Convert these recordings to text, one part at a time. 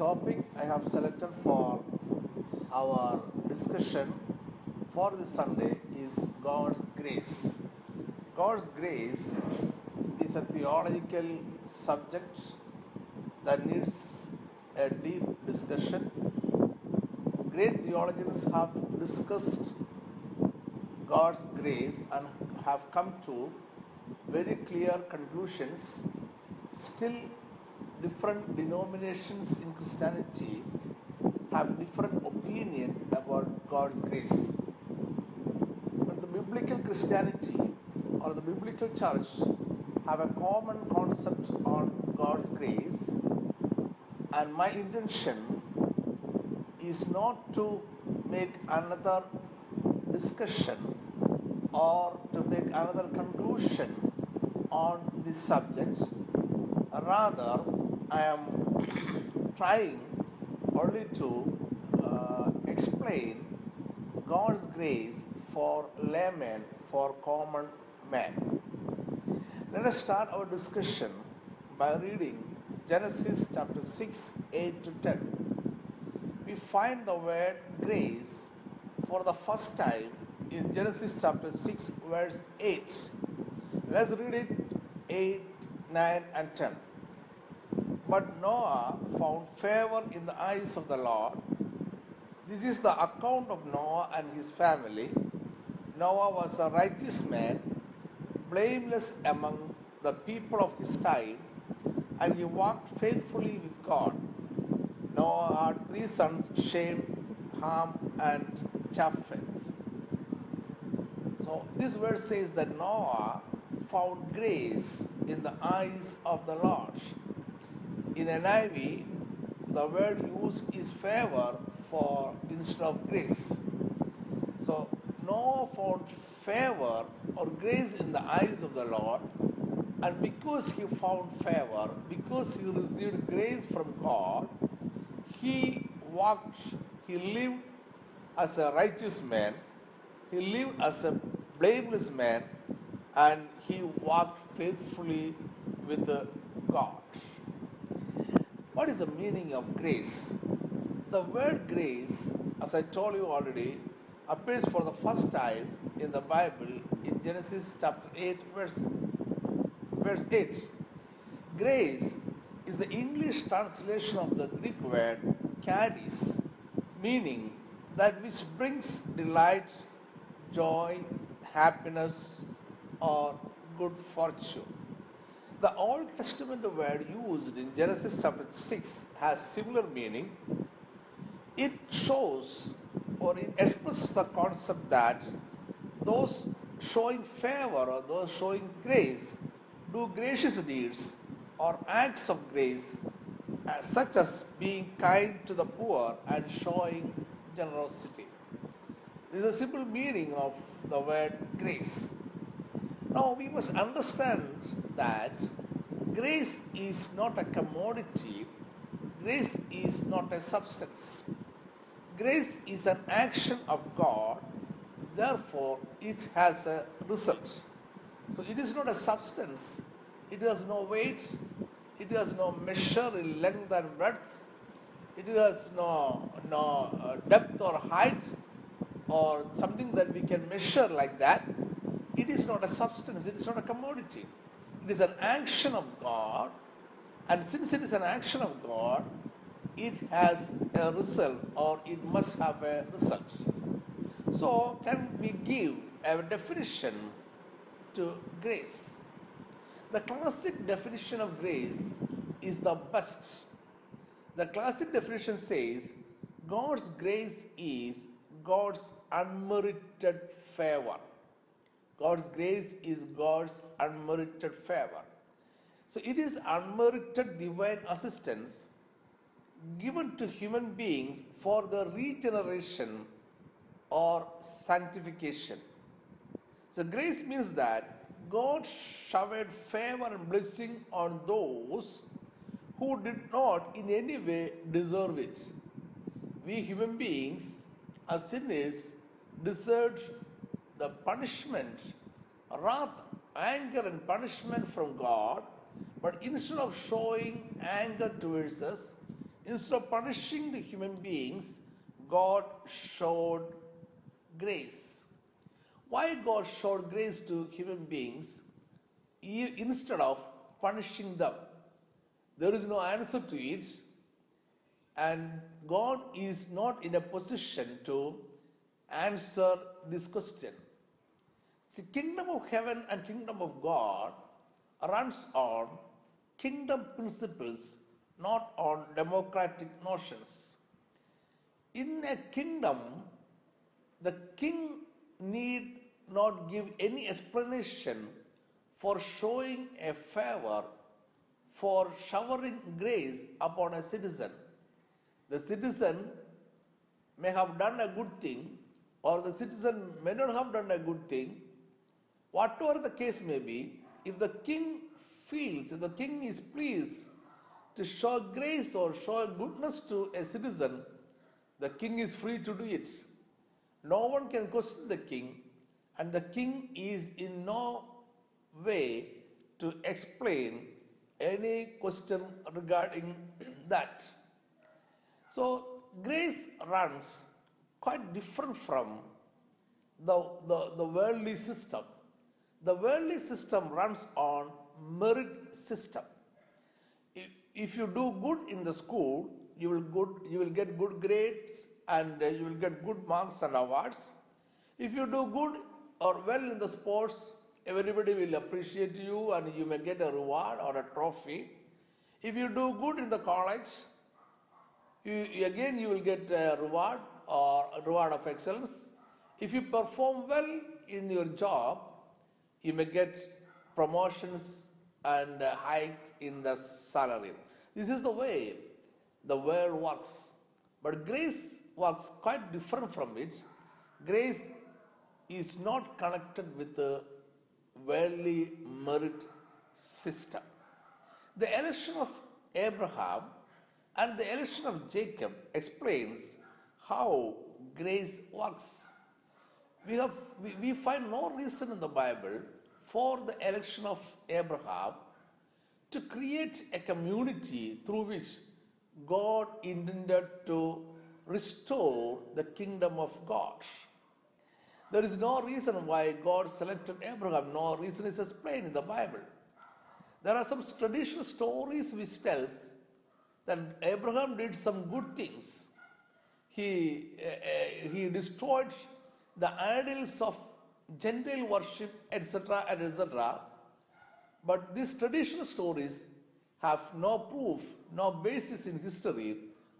topic I have selected for our discussion for this Sunday is God's grace. God's grace is a theological subject that needs a deep discussion. Great theologians have discussed God's grace and have come to very clear conclusions. Still, different denominations in Christianity have different opinion about God's grace. But the biblical Christianity or the biblical church have a common concept on God's grace, and my intention is not to make another discussion or to make another conclusion on this subject. Rather, I am trying only to uh, explain God's grace for laymen, for common man. Let us start our discussion by reading Genesis chapter 6, 8 to 10. We find the word grace for the first time in Genesis chapter 6, verse 8. Let's read it 8, 9, and 10. But Noah found favor in the eyes of the Lord. This is the account of Noah and his family. Noah was a righteous man, blameless among the people of his time, and he walked faithfully with God. Noah had three sons Shem, Ham, and Japheth. So this verse says that Noah found grace in the eyes of the Lord. In NIV, the word used is favor for instead of grace. So Noah found favor or grace in the eyes of the Lord, and because he found favor, because he received grace from God, he walked, he lived as a righteous man, he lived as a blameless man, and he walked faithfully with God. What is the meaning of grace? The word grace, as I told you already, appears for the first time in the Bible in Genesis chapter 8, verse, verse 8. Grace is the English translation of the Greek word charis, meaning that which brings delight, joy, happiness, or good fortune. The Old Testament word used in Genesis chapter 6 has similar meaning. It shows or it expresses the concept that those showing favor or those showing grace do gracious deeds or acts of grace, uh, such as being kind to the poor and showing generosity. This is a simple meaning of the word grace. Now we must understand that grace is not a commodity, grace is not a substance. Grace is an action of God, therefore, it has a result. So it is not a substance, it has no weight, it has no measure in length and breadth, it has no, no uh, depth or height or something that we can measure like that. It is not a substance, it is not a commodity. It is an action of God, and since it is an action of God, it has a result or it must have a result. So, can we give a definition to grace? The classic definition of grace is the best. The classic definition says God's grace is God's unmerited favor. God's grace is God's unmerited favor. So it is unmerited divine assistance given to human beings for the regeneration or sanctification. So grace means that God showered favor and blessing on those who did not in any way deserve it. We human beings, as sinners, deserved the punishment, wrath, anger, and punishment from God, but instead of showing anger towards us, Instead of punishing the human beings, God showed grace. Why God showed grace to human beings instead of punishing them? There is no answer to it, and God is not in a position to answer this question. The kingdom of heaven and kingdom of God runs on kingdom principles, not on democratic notions. In a kingdom, the king need not give any explanation for showing a favor, for showering grace upon a citizen. The citizen may have done a good thing, or the citizen may not have done a good thing. Whatever the case may be, if the king feels, if the king is pleased to show grace or show goodness to a citizen, the king is free to do it. No one can question the king, and the king is in no way to explain any question regarding that. So, grace runs quite different from the, the, the worldly system. The worldly system runs on merit system. If, if you do good in the school, you will good you will get good grades and uh, you will get good marks and awards. If you do good or well in the sports, everybody will appreciate you and you may get a reward or a trophy. If you do good in the college, you, again you will get a reward or a reward of excellence. If you perform well in your job, you may get promotions and a hike in the salary. This is the way the world works. But grace works quite different from it. Grace is not connected with the worldly merit system. The election of Abraham and the election of Jacob explains how grace works. We, have, we, we find no reason in the Bible for the election of Abraham to create a community through which God intended to restore the kingdom of God. There is no reason why God selected Abraham, no reason is explained in the Bible. There are some traditional stories which tells that Abraham did some good things. He, uh, uh, he destroyed the idols of Gentile worship, etc., etc. But these traditional stories have no proof, no basis in history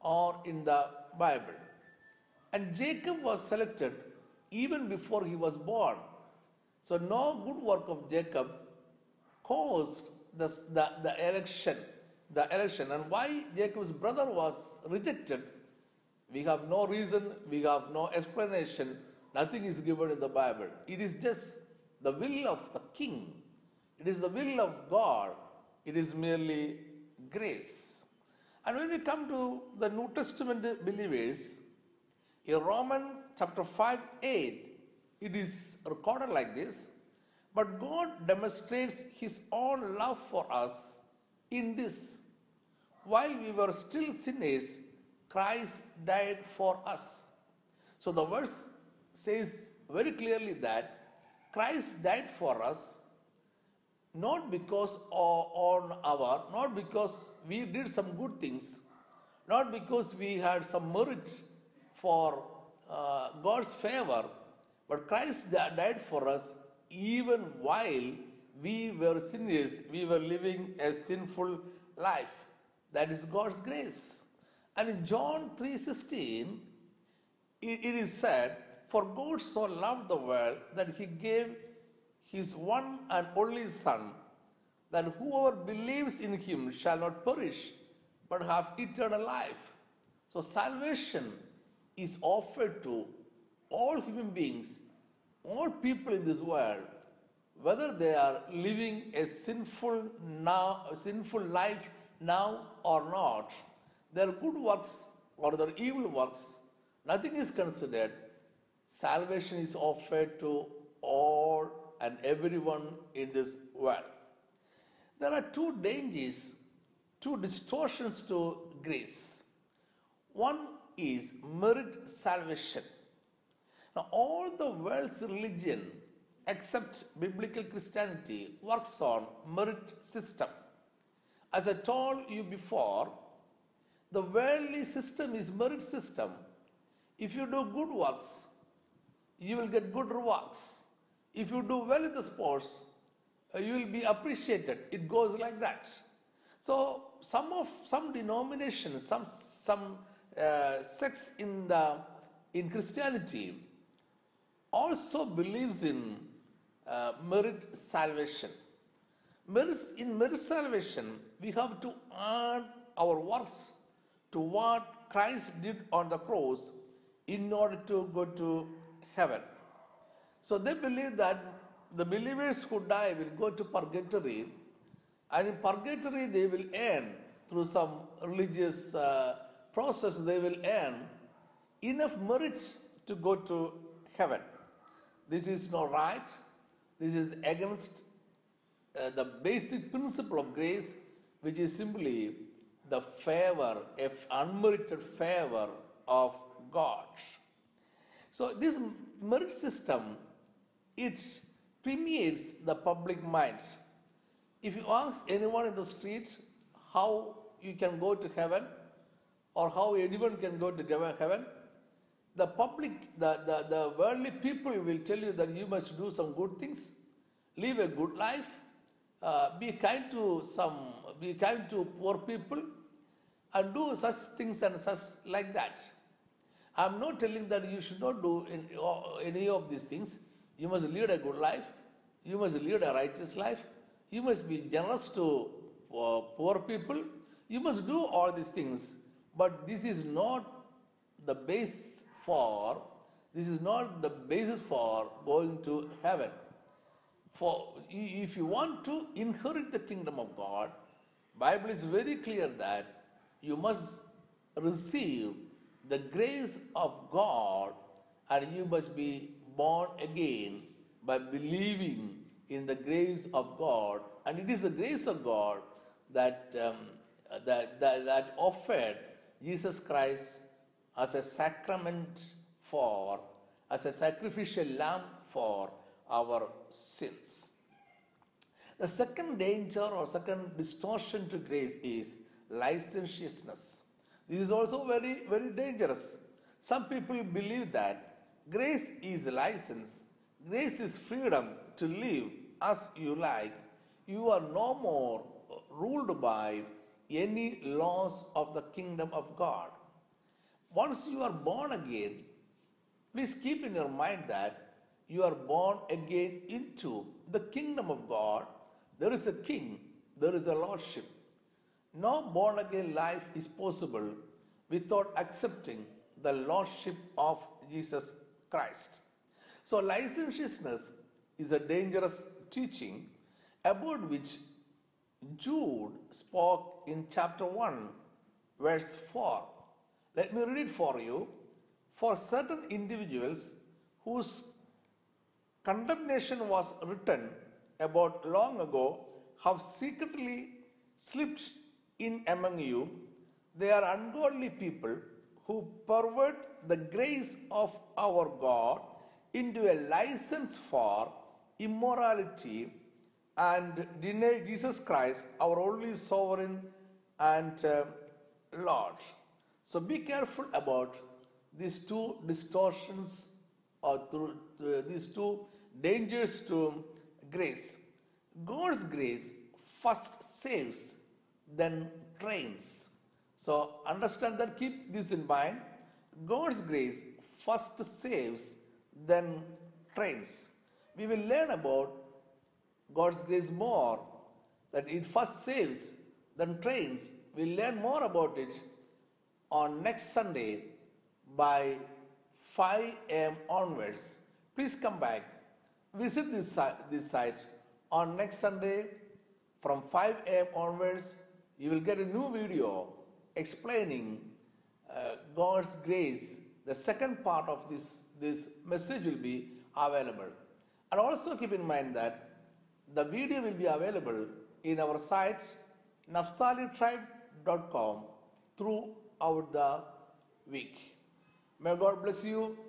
or in the Bible. And Jacob was selected even before he was born. So, no good work of Jacob caused the, the, the election. The election. And why Jacob's brother was rejected, we have no reason, we have no explanation, nothing is given in the Bible. It is just the will of the king, it is the will of God, it is merely grace. And when we come to the New Testament believers, in Romans chapter 5 8, it is recorded like this But God demonstrates His own love for us in this while we were still sinners, Christ died for us. So the verse says very clearly that Christ died for us not because on our, not because we did some good things, not because we had some merit for uh, God's favor, but Christ died for us even while we were sinners, we were living a sinful life. That is God's grace. And in John 3:16, it it is said, For God so loved the world that he gave his one and only Son, that whoever believes in him shall not perish, but have eternal life. So salvation is offered to all human beings, all people in this world, whether they are living a sinful now, a sinful life now or not, their good works or their evil works, nothing is considered. Salvation is offered to all and everyone in this world. There are two dangers, two distortions to grace. One is merit salvation. Now, all the world's religion except biblical Christianity works on merit system. As I told you before, the worldly system is merit system. If you do good works, you will get good rewards. If you do well in the sports, uh, you will be appreciated. It goes like that. So some of some denominations, some some uh, sects in the in Christianity also believes in uh, merit salvation. Merit, in merit salvation, we have to add our works to what Christ did on the cross in order to go to heaven. So they believe that the believers who die will go to purgatory, and in purgatory they will earn through some religious uh, process, they will earn enough merit to go to heaven. This is not right. This is against uh, the basic principle of grace, which is simply the favor, if unmerited favor of God. So this merit system, it permeates the public minds. If you ask anyone in the streets how you can go to heaven, or how anyone can go to heaven, the public, the, the, the worldly people will tell you that you must do some good things, live a good life, uh, be kind to some, be kind to poor people, and do such things and such like that. I'm not telling that you should not do any of these things. You must lead a good life. You must lead a righteous life. You must be generous to uh, poor people. You must do all these things. But this is not the base for, this is not the basis for going to heaven. For if you want to inherit the kingdom of God, Bible is very clear that you must receive the grace of God and you must be born again by believing in the grace of God. And it is the grace of God that, um, that, that, that offered Jesus Christ as a sacrament for, as a sacrificial lamb for our sins. The second danger or second distortion to grace is licentiousness. This is also very, very dangerous. Some people believe that grace is license, grace is freedom to live as you like. You are no more ruled by any laws of the kingdom of God. Once you are born again, please keep in your mind that you are born again into the kingdom of God. There is a king, there is a lordship. No born again life is possible without accepting the lordship of Jesus Christ. So, licentiousness is a dangerous teaching about which Jude spoke in chapter 1, verse 4. Let me read it for you. For certain individuals whose condemnation was written about long ago have secretly slipped in among you. They are ungodly people who pervert the grace of our God into a license for immorality and deny Jesus Christ, our only sovereign and uh, Lord. So be careful about these two distortions or through, uh, these two dangers to grace. God's grace first saves, then trains. So understand that, keep this in mind. God's grace first saves, then trains. We will learn about God's grace more, that it first saves, then trains. We'll learn more about it on next Sunday by 5 am onwards. Please come back, visit this, this site on next Sunday from 5 am onwards. You will get a new video explaining uh, God's grace. The second part of this, this message will be available. And also keep in mind that the video will be available in our site naphtalitribe.com throughout the week. May God bless you.